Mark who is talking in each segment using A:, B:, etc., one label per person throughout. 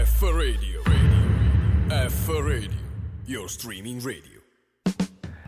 A: F Radio. Radio. F Radio. Your streaming radio.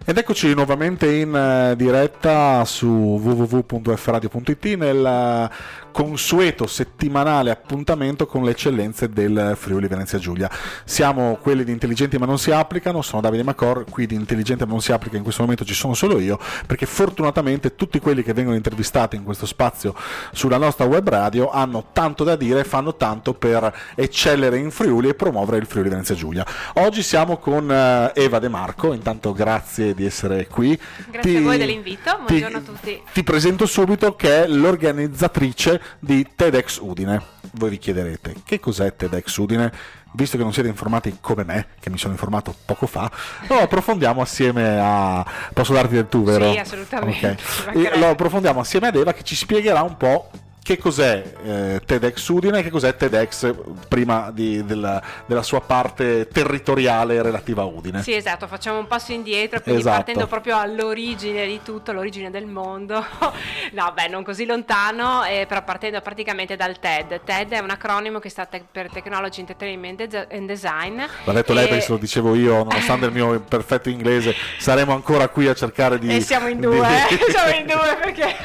B: Ed eccoci nuovamente in eh, diretta su www.fradio.it nel eh, consueto settimanale appuntamento con le eccellenze del Friuli Venezia Giulia. Siamo quelli di Intelligenti ma non si applicano, sono Davide Macor, qui di Intelligente ma non si applica in questo momento ci sono solo io, perché fortunatamente tutti quelli che vengono intervistati in questo spazio sulla nostra web radio hanno tanto da dire fanno tanto per eccellere in Friuli e promuovere il Friuli Venezia Giulia. Oggi siamo con eh, Eva De Marco, intanto grazie di essere qui.
C: Grazie ti, a voi dell'invito, buongiorno
B: ti,
C: a tutti.
B: Ti presento subito che è l'organizzatrice di TEDx Udine. Voi vi chiederete che cos'è TEDx Udine? Visto che non siete informati come me, che mi sono informato poco fa, lo approfondiamo assieme a... Posso darti del tu, vero?
C: Sì, assolutamente.
B: Okay. Lo approfondiamo assieme ad Eva che ci spiegherà un po' che cos'è eh, TEDx Udine e che cos'è TEDx prima di, della, della, sua parte territoriale relativa a Udine.
C: Sì, esatto, facciamo un passo indietro, quindi esatto. partendo proprio all'origine di tutto, all'origine del mondo. no, beh, non così lontano, eh, però partendo praticamente dal TED. TED è un acronimo che sta te- per Technology Entertainment and Design.
B: L'ha detto e... lei perché se lo dicevo io, nonostante il mio perfetto inglese, saremo ancora qui a cercare di...
C: E siamo in due, di... eh? siamo in due perché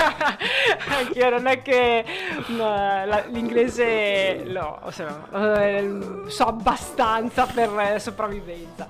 C: anch'io non è che la, l'inglese lo, so abbastanza per sopravvivenza.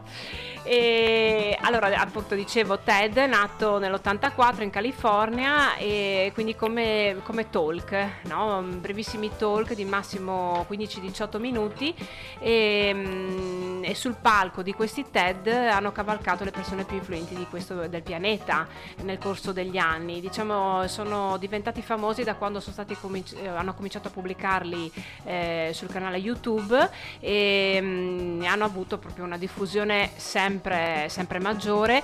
C: E allora, appunto, dicevo, TED è nato nell'84 in California e quindi come, come talk, no? brevissimi talk di massimo 15-18 minuti e, mm, e, sul palco di questi TED hanno cavalcato le persone più influenti questo, del pianeta nel corso degli anni. Diciamo, sono diventati famosi da quando cominci- hanno cominciato a pubblicarli eh, sul canale YouTube e mh, mm, hanno avuto proprio una diffusione sempre sempre, sempre maggiore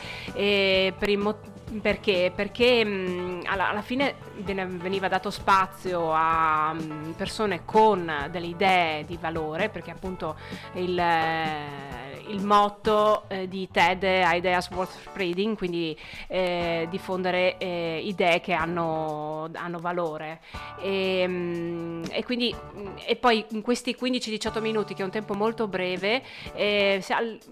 C: per i motivi perché? Perché mh, alla, alla, fine veniva dato spazio a mh, persone con delle idee di valore, perché appunto il, eh, il motto eh, di TED è Ideas Worth Spreading, quindi eh, diffondere eh, idee che hanno, hanno valore. E, mh, e, quindi, e poi in questi 15-18 minuti, che è un tempo molto breve, eh,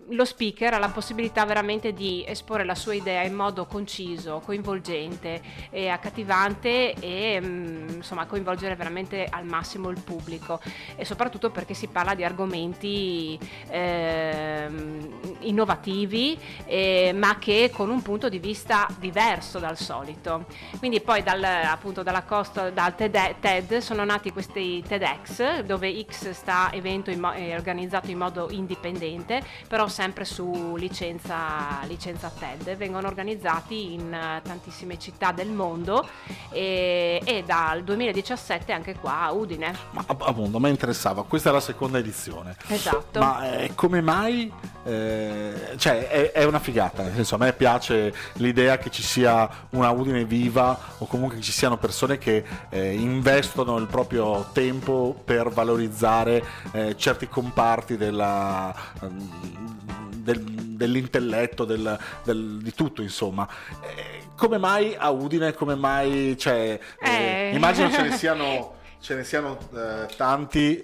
C: lo speaker ha la possibilità veramente di esporre la sua idea in modo conciso preciso, coinvolgente e accattivante e mm, insomma coinvolgere veramente al massimo il pubblico e soprattutto perché si parla di argomenti eh, innovativi eh, ma che con un punto di vista diverso dal solito. Quindi poi dal, appunto dalla costa, dal TED, TED sono nati questi TEDx dove X sta evento in, è organizzato in modo indipendente però sempre su licenza, licenza TED. Vengono organizzati in in eh, tantissime città del mondo e, e, dal 2017 anche qua a Udine.
B: Ma appunto, mi interessava, questa è la seconda edizione.
C: Esatto.
B: Ma eh, come mai? Eh, cioè, è, è, una figata, nel senso, a me piace l'idea che ci sia una Udine viva o comunque che ci siano persone che eh, investono il proprio tempo per valorizzare eh, certi comparti della, del, dell'intelletto, del, del, di tutto insomma. Eh, come mai a Udine? Come mai... Cioè, eh, eh. immagino ce ne siano, ce ne siano eh, tanti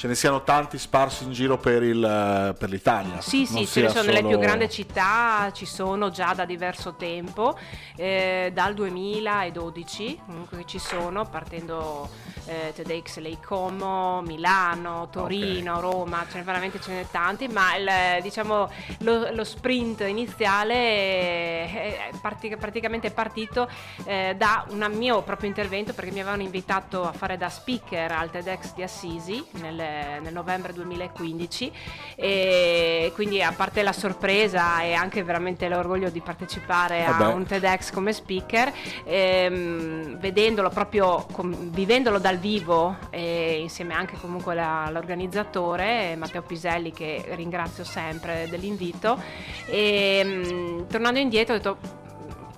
B: ce ne siano tanti sparsi in giro per, il, per l'Italia.
C: Sì, sì, ce ne sono solo... nelle più grandi città, ci sono già da diverso tempo, eh, dal 2012 comunque ci sono, partendo eh, TEDx Lei Como, Milano, Torino, okay. Roma, ce ne veramente ce ne tanti, ma il, diciamo, lo, lo, sprint iniziale è partic- praticamente partito eh, da un mio proprio intervento perché mi avevano invitato a fare da speaker al TEDx di Assisi nel, nel novembre 2015 e quindi a parte la sorpresa e anche veramente l'orgoglio di partecipare Vabbè. a un TEDx come speaker, ehm, vedendolo proprio, com- vivendolo dal vivo e insieme anche comunque la, all'organizzatore Matteo Piselli che ringrazio sempre dell'invito e mh, tornando indietro ho detto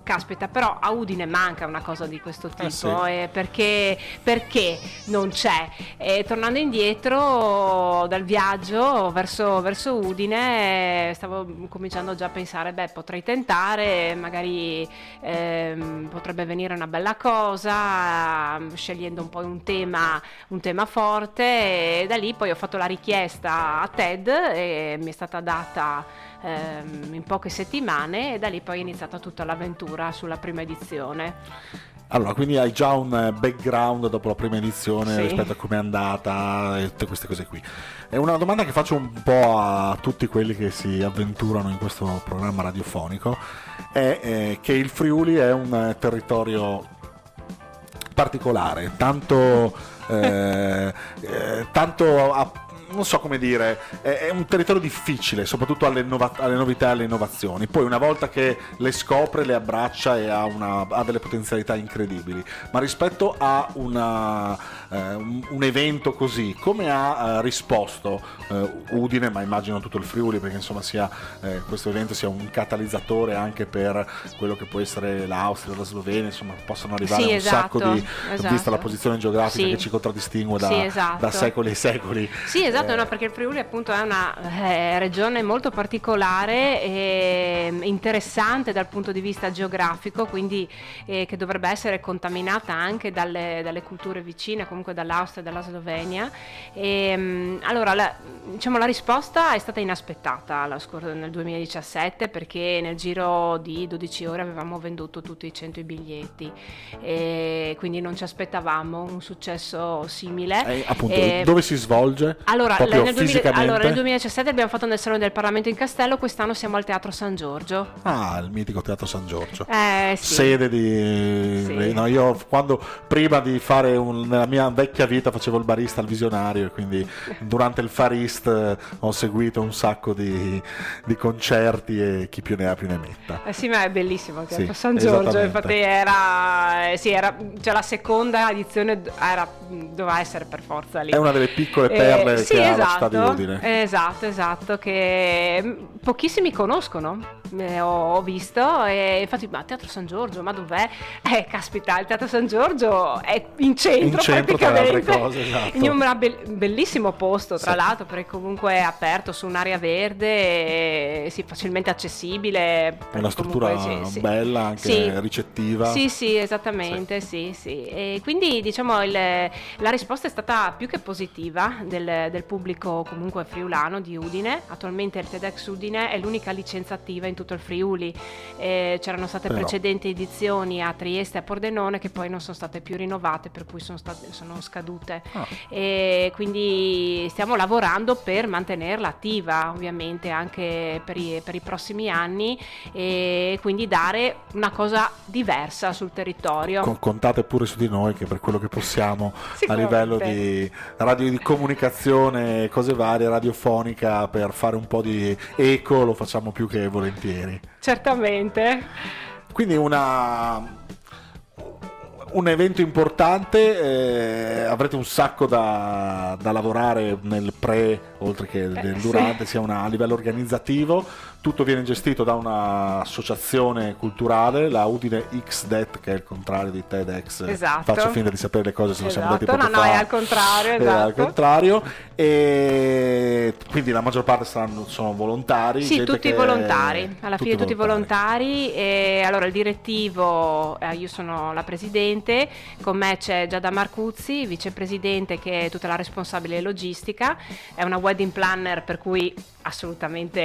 C: caspita, però a Udine manca una cosa di questo tipo,
B: Eh sì.
C: eh, perché, perché non c'è? E tornando indietro dal viaggio verso, verso Udine, eh, stavo cominciando già a pensare, beh, potrei tentare, magari ehm, potrebbe venire una bella cosa, scegliendo un po' un tema, un tema forte, e da lì poi ho fatto la richiesta a TED e mi è stata data ehm, in poche settimane e da lì poi è iniziata tutta l'avventura sulla prima edizione.
B: Allora, quindi hai già un eh, background dopo la prima edizione
C: Sì.
B: rispetto a come è andata e tutte queste cose qui. È una domanda che faccio un po' a tutti quelli che si avventurano in questo programma radiofonico, è eh, che il Friuli è un eh, territorio particolare, tanto, eh, eh, tanto a- non so come dire, è, un territorio difficile, soprattutto alle, innova- alle novità e alle innovazioni. Poi una volta che le scopre, le abbraccia e ha, una- ha delle potenzialità incredibili. Ma rispetto a una, eh, un, un evento così, come ha eh, risposto eh, Udine, ma immagino tutto il Friuli, perché insomma sia, eh, questo evento sia un catalizzatore anche per quello che può essere l'Austria, la Slovenia, insomma possono arrivare
C: Sì,
B: un
C: esatto,
B: sacco di,
C: esatto.
B: vista la posizione geografica
C: Sì.
B: che ci contraddistingue da,
C: Sì, esatto.
B: da secoli e secoli.
C: Sì, esatto,
B: Eh,
C: no, perché il Friuli appunto è una eh, regione molto particolare e mm, interessante dal punto di vista geografico, quindi eh, che dovrebbe essere contaminata anche dalle, dalle culture vicine, comunque dall'Austria e dalla Slovenia. E, mm, allora, la, diciamo, la risposta è stata inaspettata nel 2017 perché nel giro di 12 ore avevamo venduto tutti i 100 biglietti e quindi non ci aspettavamo un successo simile.
B: eh, appunto,
C: E-
B: dove si svolge?
C: allora,
B: Proprio
C: nel 2000
B: fisicamente?
C: allora, nel 2017 abbiamo fatto nel Salone del Parlamento in Castello, quest'anno siamo al Teatro San Giorgio.
B: Ah, il mitico Teatro San Giorgio.
C: Eh sì.
B: Sede di...
C: Sì.
B: No, io quando prima di fare un... nella mia vecchia vita facevo il barista al visionario e quindi durante il Farist eh, ho seguito un sacco di, di concerti e chi più ne ha più ne metta.
C: Eh sì, ma è bellissimo il Teatro
B: Sì,
C: San Giorgio, infatti era, eh, sì, era, cioè la seconda edizione era, doveva essere per forza lì.
B: È una delle piccole
C: Eh,
B: perle
C: sì,
B: che ha
C: esatto,
B: città di Udine.
C: Esatto, esatto, che mm, pochissimi conoscono. Eh, ho, ho visto e infatti ma Teatro San Giorgio ma dov'è? eh caspita il Teatro San Giorgio è in centro,
B: In centro, tra le altre
C: praticamente
B: cose, esatto.
C: in un bel- bellissimo posto tra
B: Sì.
C: l'altro perché comunque è aperto su un'area verde e sì, facilmente accessibile
B: È una struttura
C: comunque sì,
B: bella, anche ricettiva.
C: Sì, sì, esattamente, sì, sì. E quindi diciamo il- la risposta è stata più che positiva del, del pubblico comunque friulano di Udine. Attualmente il TEDx Udine è l'unica licenza attiva in tutto il Friuli. Eh, c'erano state
B: Però.
C: precedenti edizioni a Trieste e a Pordenone che poi non sono state più rinnovate, per cui sono, state, sono scadute.
B: Ah.
C: E quindi stiamo lavorando per mantenerla attiva, ovviamente, anche per i, per i prossimi anni e quindi dare una cosa diversa sul territorio.
B: Con- contate pure su di noi che per quello che possiamo a livello di radio di comunicazione cose varie radiofonica per fare un po' di eco lo facciamo più che volentieri
C: Certamente.
B: quindi una un evento importante eh, avrete un sacco da, da lavorare nel pre oltre che nel
C: Eh, sì.
B: durante sia una- a livello organizzativo tutto viene gestito da un'associazione culturale la Udine XDET che è il contrario di TEDx
C: Esatto.
B: faccio finta di sapere le cose se lo siamo detti
C: Esatto,
B: poco
C: no, no,
B: fa.
C: è al contrario,
B: Eh, al
C: esatto.
B: contrario e quindi la maggior parte saranno, sono volontari
C: Sì, tutti
B: che-
C: volontari, alla fine tutti
B: volontari.
C: volontari. E allora il direttivo, eh, io sono la presidente, con me c'è Giada Marcuzzi, vicepresidente che è tutta la responsabile logistica, è una wedding planner per cui assolutamente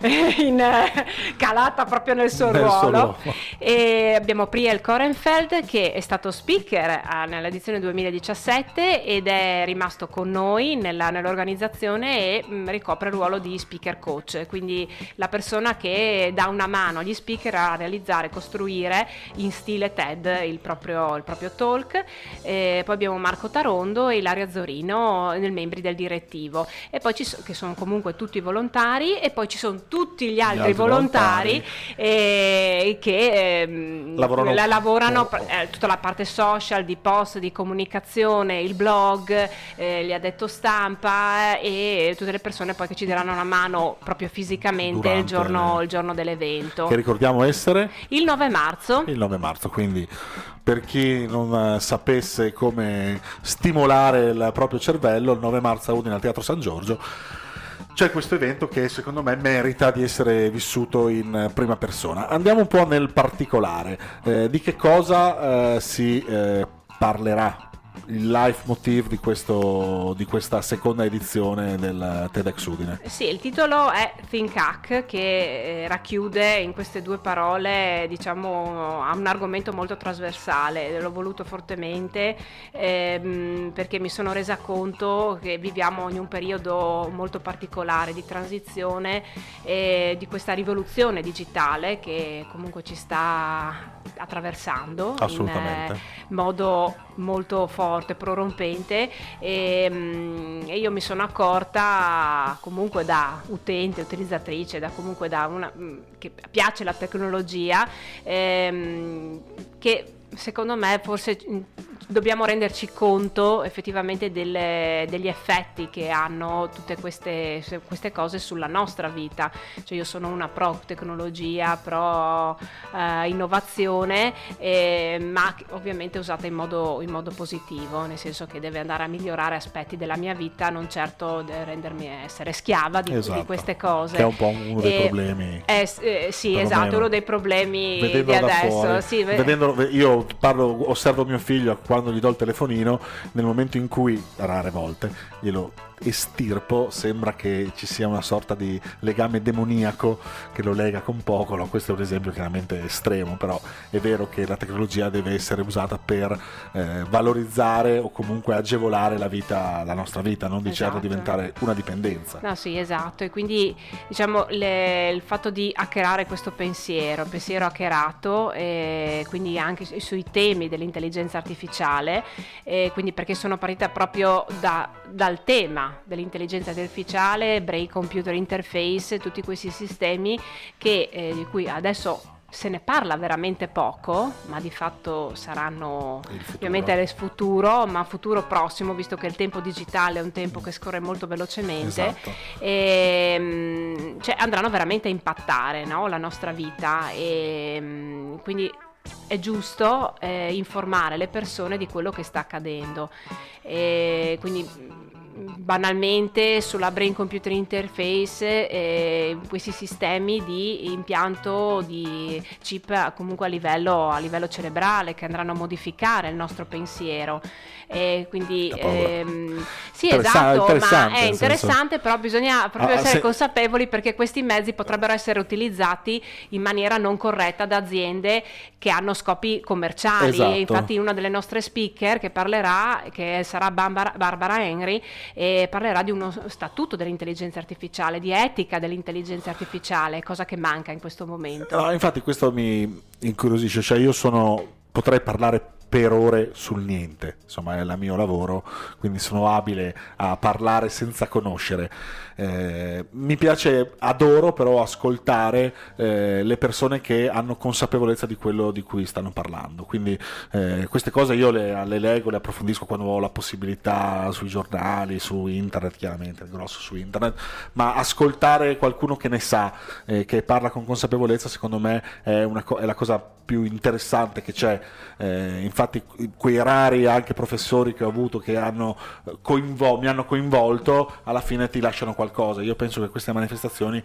C: in, eh, calata proprio nel suo
B: Nel suo ruolo.
C: E abbiamo Priel Korenfeld che è stato speaker ah, nell'edizione 2017 ed è rimasto con noi nella- nell'organizzazione e mh, ricopre il ruolo di speaker coach, quindi la persona che dà una mano agli speaker a realizzare, costruire in stile TED il proprio, il proprio talk. E poi abbiamo Marco Tarondo e Ilaria Zorino nel membri del direttivo e poi ci so- che sono comunque tutti volontari e poi ci sono tutti gli altri,
B: altri
C: volontari,
B: volontari.
C: eh, che mh,
B: Lavorano-
C: la lavorano eh, tutta la parte social, di post, di comunicazione, il blog, eh, gli addetto stampa eh, e tutte le persone poi che ci daranno una mano proprio fisicamente il giorno, il giorno dell'evento.
B: Che ricordiamo essere
C: Il 9 marzo.
B: il 9 marzo, quindi per chi non eh, sapesse come stimolare il proprio cervello, il 9 marzo a Udine al Teatro San Giorgio c'è questo evento che secondo me merita di essere vissuto in prima persona. Andiamo un po' nel particolare, Eh, di che cosa eh, si eh, parlerà il life motive di, questo, di questa seconda edizione del TEDx Udine.
C: Sì, il titolo è Think Hack che eh, racchiude in queste due parole, diciamo, ha un argomento molto trasversale. L'ho voluto fortemente ehm, perché mi sono resa conto che viviamo in un periodo molto particolare di transizione e di questa rivoluzione digitale che comunque ci sta attraversando in eh, modo molto forte, prorompente e, mm, e io mi sono accorta comunque da utente, utilizzatrice, da comunque da una mm, che piace la tecnologia ehm, che secondo me forse mm, dobbiamo renderci conto effettivamente delle- degli effetti che hanno tutte queste, queste cose sulla nostra vita. Cioè io sono una pro tecnologia, pro eh, innovazione, eh, ma ovviamente usata in modo, in modo positivo, nel senso che deve andare a migliorare aspetti della mia vita, non certo de- rendermi essere schiava di, di
B: Esatto,
C: queste cose.
B: Che è un po' uno dei
C: E-
B: problemi.
C: eh, eh, sì, esatto, uno dei problemi di
B: Vedendolo da
C: adesso.
B: fuori.
C: Sì, ve-
B: Vedendolo- io parlo, osservo mio figlio quando gli do il telefonino, nel momento in cui, rare volte, glielo estirpo, sembra che ci sia una sorta di legame demoniaco che lo lega con poco. No, questo è un esempio chiaramente estremo, però è vero che la tecnologia deve essere usata per eh, valorizzare o comunque agevolare la vita, la nostra vita, non di certo
C: Esatto.
B: diventare una dipendenza.
C: No, sì, esatto. E quindi diciamo le- il fatto di hackerare questo pensiero, pensiero hackerato, e quindi anche su- sui temi dell'intelligenza artificiale, e quindi perché sono partita proprio da- dal tema dell'intelligenza artificiale, Brain Computer Interface, tutti questi sistemi che, eh, di cui adesso se ne parla veramente poco, ma di fatto saranno
B: Il
C: ovviamente il futuro, ma futuro prossimo, visto che il tempo digitale è un tempo che scorre molto velocemente
B: Esatto.
C: e, mm, cioè, andranno veramente a impattare no, la nostra vita. E mm, quindi è giusto eh, informare le persone di quello che sta accadendo. E quindi banalmente sulla brain computer interface eh, questi sistemi di impianto di chip eh, comunque a livello, a livello cerebrale che andranno a modificare il nostro pensiero. E quindi ehm, sì esatto ma è interessante però bisogna proprio
B: Ah,
C: essere
B: se-
C: consapevoli perché questi mezzi potrebbero essere utilizzati in maniera non corretta da aziende che hanno scopi commerciali.
B: Esatto.
C: infatti una delle nostre speaker che parlerà che sarà Barbara Henry e parlerà di uno statuto dell'intelligenza artificiale di etica dell'intelligenza artificiale cosa che manca in questo momento.
B: No, infatti questo mi incuriosisce, cioè io sono, potrei parlare per ore sul niente, insomma è il mio lavoro, quindi sono abile a parlare senza conoscere. Eh, mi piace, adoro però ascoltare eh, le persone che hanno consapevolezza di quello di cui stanno parlando, quindi eh, queste cose io le, le leggo, le approfondisco quando ho la possibilità sui giornali, su internet chiaramente, il grosso su internet, ma ascoltare qualcuno che ne sa, eh, che parla con consapevolezza, secondo me è, co- è la cosa più interessante che c'è. Eh, infatti, quei rari anche professori che ho avuto che hanno eh, coinvol- mi hanno coinvolto, alla fine ti lasciano qualcosa. Io penso che queste manifestazioni,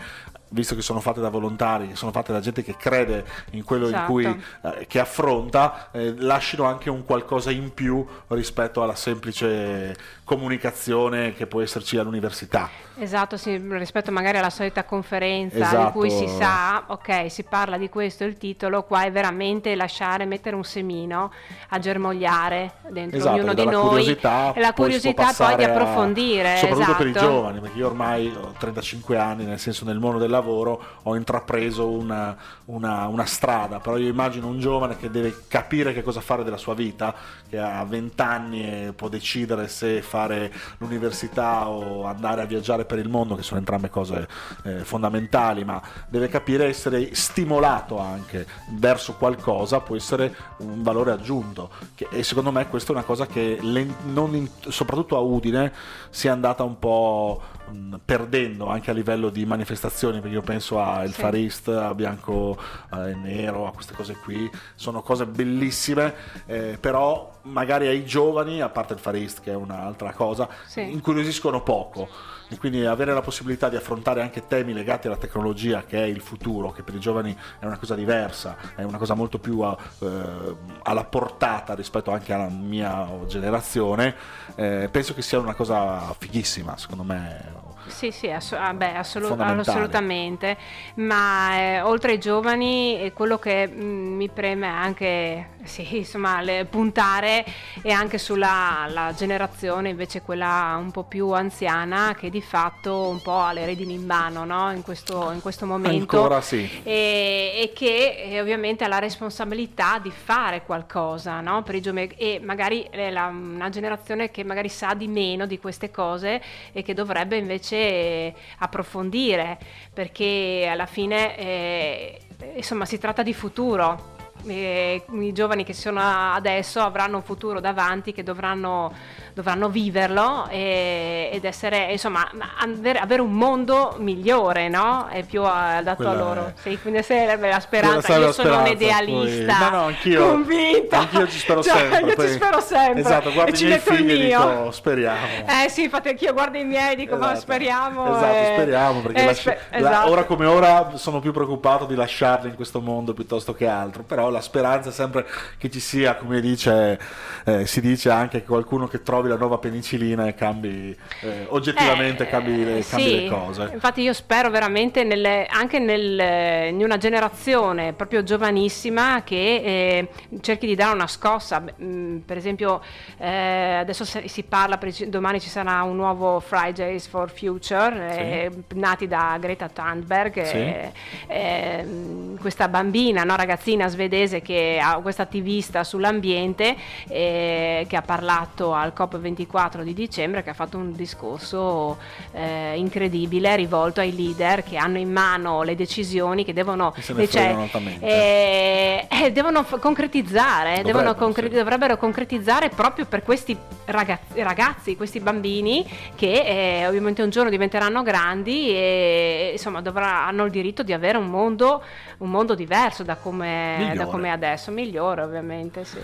B: visto che sono fatte da volontari, sono fatte da gente che crede in quello in
C: Esatto.
B: cui eh, che affronta, eh, lasciano anche un qualcosa in più rispetto alla semplice comunicazione che può esserci all'università.
C: Esatto, sì, rispetto magari alla solita conferenza in
B: Esatto.
C: cui si sa, ok, si parla di questo, il titolo, qua è veramente lasciare, mettere un semino a germogliare dentro
B: Esatto,
C: ognuno di noi
B: curiosità
C: e la curiosità poi di
B: passare a-
C: approfondire,
B: soprattutto
C: esatto.
B: per i giovani, perché io ormai ho 35 anni, nel senso nel mondo del lavoro ho intrapreso una, una, una strada, però io immagino un giovane che deve capire che cosa fare della sua vita, che ha 20 anni e può decidere se fare l'università o andare a viaggiare per il mondo, che sono entrambe cose eh, fondamentali, ma deve capire essere stimolato anche verso qualcosa, può essere un valore aggiunto. Che, e secondo me questa è una cosa che in, soprattutto a Udine si è andata un po' perdendo anche a livello di manifestazioni perché io penso a Il sì. Farist, a Bianco e Nero, a queste cose qui sono cose bellissime eh, però magari ai giovani a parte il Farist che è un'altra cosa sì. incuriosiscono poco e quindi avere la possibilità di affrontare anche temi legati alla tecnologia che è il futuro, che per i giovani è una cosa diversa, è una cosa molto più a, eh, alla portata rispetto anche alla mia generazione, eh, penso che sia una cosa fighissima, secondo me
C: sì, sì, ass- ah, beh, assolut- assolutamente, ma eh, oltre ai giovani eh, quello che mh, mm, mi preme anche sì, insomma, le, puntare è anche sulla generazione invece quella un po' più anziana che di fatto un po' ha le redini in mano no? in, questo, in, questo, momento
B: Ancora sì.
C: e, e che eh, ovviamente ha la responsabilità di fare qualcosa no? per i giovani e magari è la, una generazione che magari sa di meno di queste cose e che dovrebbe invece approfondire perché alla fine eh, insomma si tratta di futuro eh, i giovani che sono adesso avranno un futuro davanti che dovranno dovranno viverlo e, ed essere, insomma, avere, un mondo migliore, no? È più adatto Quella a loro. È... Sì, quindi sarebbe la speranza. Io sono un idealista.
B: Poi... No, no, anch'io.
C: Convinta.
B: Anch'io ci spero cioè, sempre.
C: Io
B: poi...
C: ci spero sempre.
B: Esatto, guardi i miei figli e dico, speriamo.
C: Eh sì, infatti anch'io guardo i miei e dico, esatto. ma speriamo.
B: Esatto, e... speriamo, perché sper- esatto. la... ora come ora sono più preoccupato di lasciarli in questo mondo piuttosto che altro, però la speranza sempre che ci sia, come dice, eh, si dice anche che qualcuno che trovi la nuova penicillina e cambi eh, oggettivamente eh, cambi, le, cambi sì, le, cose.
C: Infatti io spero veramente nelle, anche nel, in una generazione proprio giovanissima che eh, cerchi di dare una scossa. Mm, per esempio eh, adesso si parla, domani ci sarà un nuovo Fridays for Future, sì. Eh, nati da Greta Thunberg, sì. Eh, questa bambina, no, ragazzina svedese che ha questa attivista sull'ambiente che ha parlato al COP24 di di dicembre che ha fatto un discorso eh, incredibile rivolto ai leader che hanno in mano le decisioni che devono,
B: cioè,
C: eh, eh, devono f- concretizzare, devono concre- sì. dovrebbero concretizzare proprio per questi ragazzi, ragazzi questi bambini che eh, ovviamente un giorno diventeranno grandi e insomma dovrà, hanno il diritto di avere un mondo, un mondo diverso da come, da come adesso, migliore ovviamente. Sì.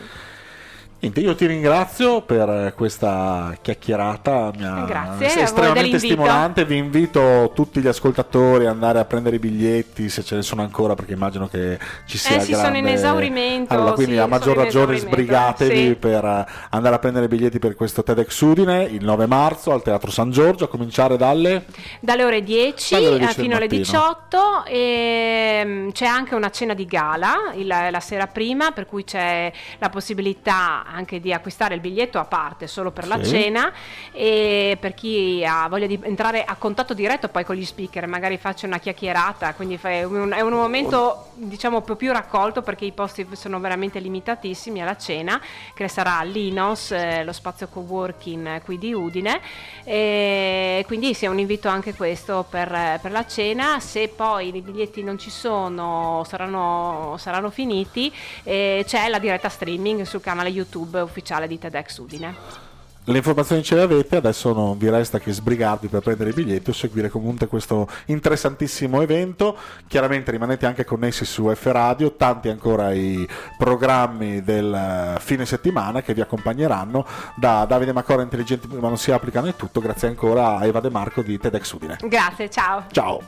B: Niente, io ti ringrazio per questa chiacchierata, mi
C: Grazie,
B: estremamente stimolante. Vi invito tutti gli ascoltatori ad andare a prendere i biglietti se ce ne sono ancora, perché immagino che ci sia.
C: Eh sì,
B: grande...
C: sono in esaurimento.
B: Allora, quindi
C: sì,
B: a maggior ragione sbrigatevi sì. per andare a prendere i biglietti per questo TEDx Udine il 9 marzo al Teatro San Giorgio, a cominciare dalle,
C: dalle ore 10, dalle ore 10 fino alle 18. E mm, c'è anche una cena di gala il, la sera prima, per cui c'è la possibilità anche di acquistare il biglietto a parte solo per sì. la cena. E per chi ha voglia di entrare a contatto diretto poi con gli speaker, magari faccio una chiacchierata, quindi è un, è un momento diciamo più raccolto perché i posti sono veramente limitatissimi alla cena che sarà all'Inos, eh, lo spazio co-working qui di Udine. E quindi sì, è un invito anche questo per, per la cena, se poi i biglietti non ci sono saranno, saranno finiti eh, c'è la diretta streaming sul canale YouTube YouTube ufficiale di TEDx Udine.
B: Le informazioni ce le avete, adesso non vi resta che sbrigarvi per prendere i biglietti o seguire comunque questo interessantissimo evento. Chiaramente rimanete anche connessi su F Radio, tanti ancora i programmi del fine settimana che vi accompagneranno da Davide Macora Intelligenti ma non si applicano e tutto, grazie ancora a Eva De Marco di TEDx Udine.
C: Grazie, ciao.
B: Ciao.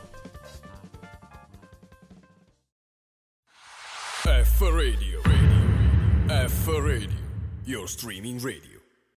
A: F Radio. F Radio. Your streaming radio.